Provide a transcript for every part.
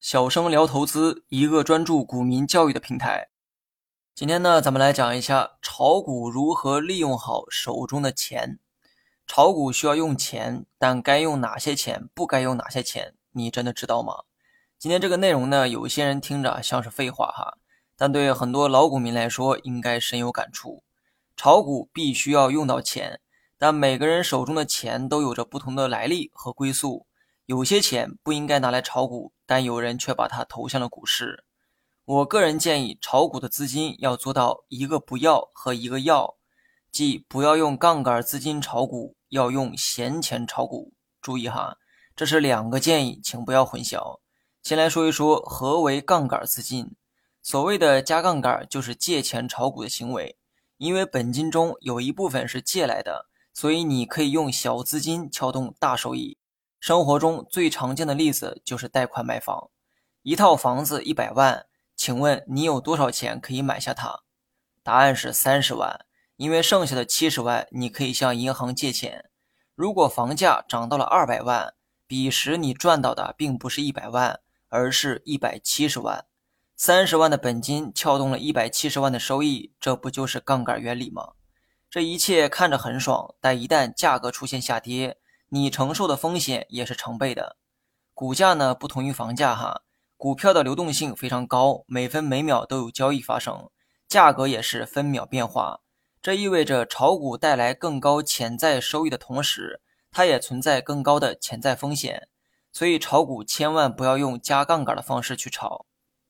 小生聊投资，一个专注股民教育的平台。今天呢，咱们来讲一下炒股如何利用好手中的钱。炒股需要用钱，但该用哪些钱，不该用哪些钱，你真的知道吗？今天这个内容呢，有些人听着像是废话哈，但对很多老股民来说，应该深有感触。炒股必须要用到钱，但每个人手中的钱都有着不同的来历和归宿。有些钱不应该拿来炒股，但有人却把它投向了股市。我个人建议，炒股的资金要做到一个不要和一个要，即不要用杠杆资金炒股，要用闲钱炒股。注意哈，这是两个建议，请不要混淆。先来说一说何为杠杆资金。所谓的加杠杆，就是借钱炒股的行为。因为本金中有一部分是借来的，所以你可以用小资金撬动大收益。生活中最常见的例子就是贷款买房，一套房子一百万，请问你有多少钱可以买下它？答案是三十万，因为剩下的七十万你可以向银行借钱。如果房价涨到了二百万，彼时你赚到的并不是一百万，而是一百七十万。三十万的本金撬动了一百七十万的收益，这不就是杠杆原理吗？这一切看着很爽，但一旦价格出现下跌，你承受的风险也是成倍的。股价呢，不同于房价哈，股票的流动性非常高，每分每秒都有交易发生，价格也是分秒变化。这意味着炒股带来更高潜在收益的同时，它也存在更高的潜在风险。所以炒股千万不要用加杠杆的方式去炒。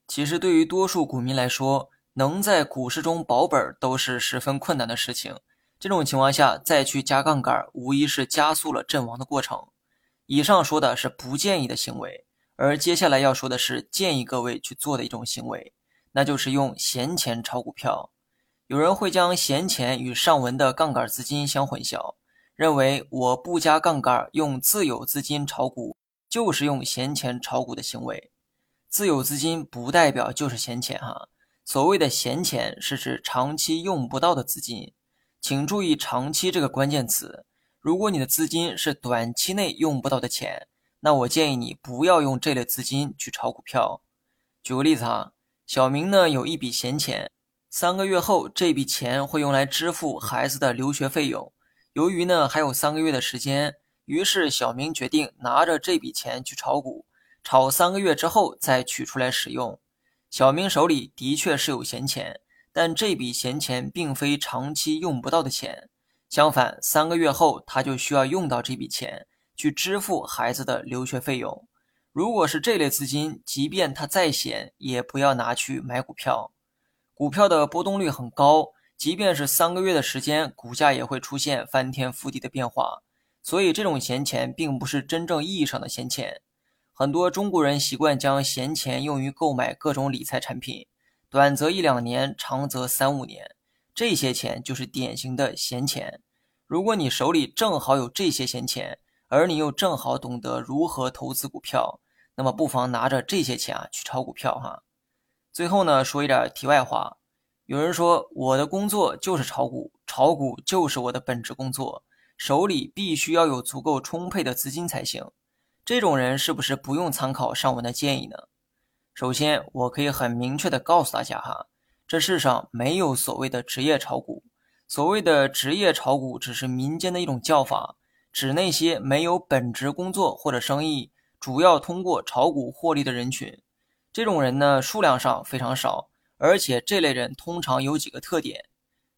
其实对于多数股民来说，能在股市中保本都是十分困难的事情。这种情况下，再去加杠杆，无疑是加速了阵亡的过程。以上说的是不建议的行为，而接下来要说的是建议各位去做的一种行为，那就是用闲钱炒股票。有人会将闲钱与上文的杠杆资金相混淆，认为我不加杠杆，用自有资金炒股，就是用闲钱炒股的行为。自有资金不代表就是闲钱哈，所谓的闲钱是指长期用不到的资金。请注意“长期”这个关键词。如果你的资金是短期内用不到的钱，那我建议你不要用这类资金去炒股票。举个例子啊，小明呢有一笔闲钱，三个月后这笔钱会用来支付孩子的留学费用。由于呢还有三个月的时间，于是小明决定拿着这笔钱去炒股，炒三个月之后再取出来使用。小明手里的确是有闲钱。但这笔闲钱并非长期用不到的钱，相反，三个月后他就需要用到这笔钱去支付孩子的留学费用。如果是这类资金，即便他再闲，也不要拿去买股票。股票的波动率很高，即便是三个月的时间，股价也会出现翻天覆地的变化。所以，这种闲钱并不是真正意义上的闲钱。很多中国人习惯将闲钱用于购买各种理财产品。短则一两年，长则三五年，这些钱就是典型的闲钱。如果你手里正好有这些闲钱，而你又正好懂得如何投资股票，那么不妨拿着这些钱啊去炒股票哈。最后呢，说一点题外话，有人说我的工作就是炒股，炒股就是我的本职工作，手里必须要有足够充沛的资金才行。这种人是不是不用参考上文的建议呢？首先，我可以很明确的告诉大家哈，这世上没有所谓的职业炒股，所谓的职业炒股只是民间的一种叫法，指那些没有本职工作或者生意，主要通过炒股获利的人群。这种人呢，数量上非常少，而且这类人通常有几个特点：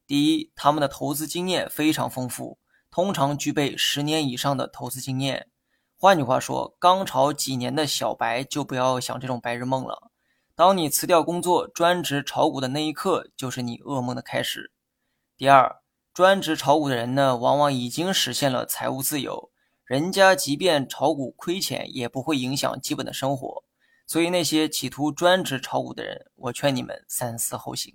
第一，他们的投资经验非常丰富，通常具备十年以上的投资经验。换句话说，刚炒几年的小白就不要想这种白日梦了。当你辞掉工作，专职炒股的那一刻，就是你噩梦的开始。第二，专职炒股的人呢，往往已经实现了财务自由，人家即便炒股亏钱，也不会影响基本的生活。所以，那些企图专职炒股的人，我劝你们三思后行。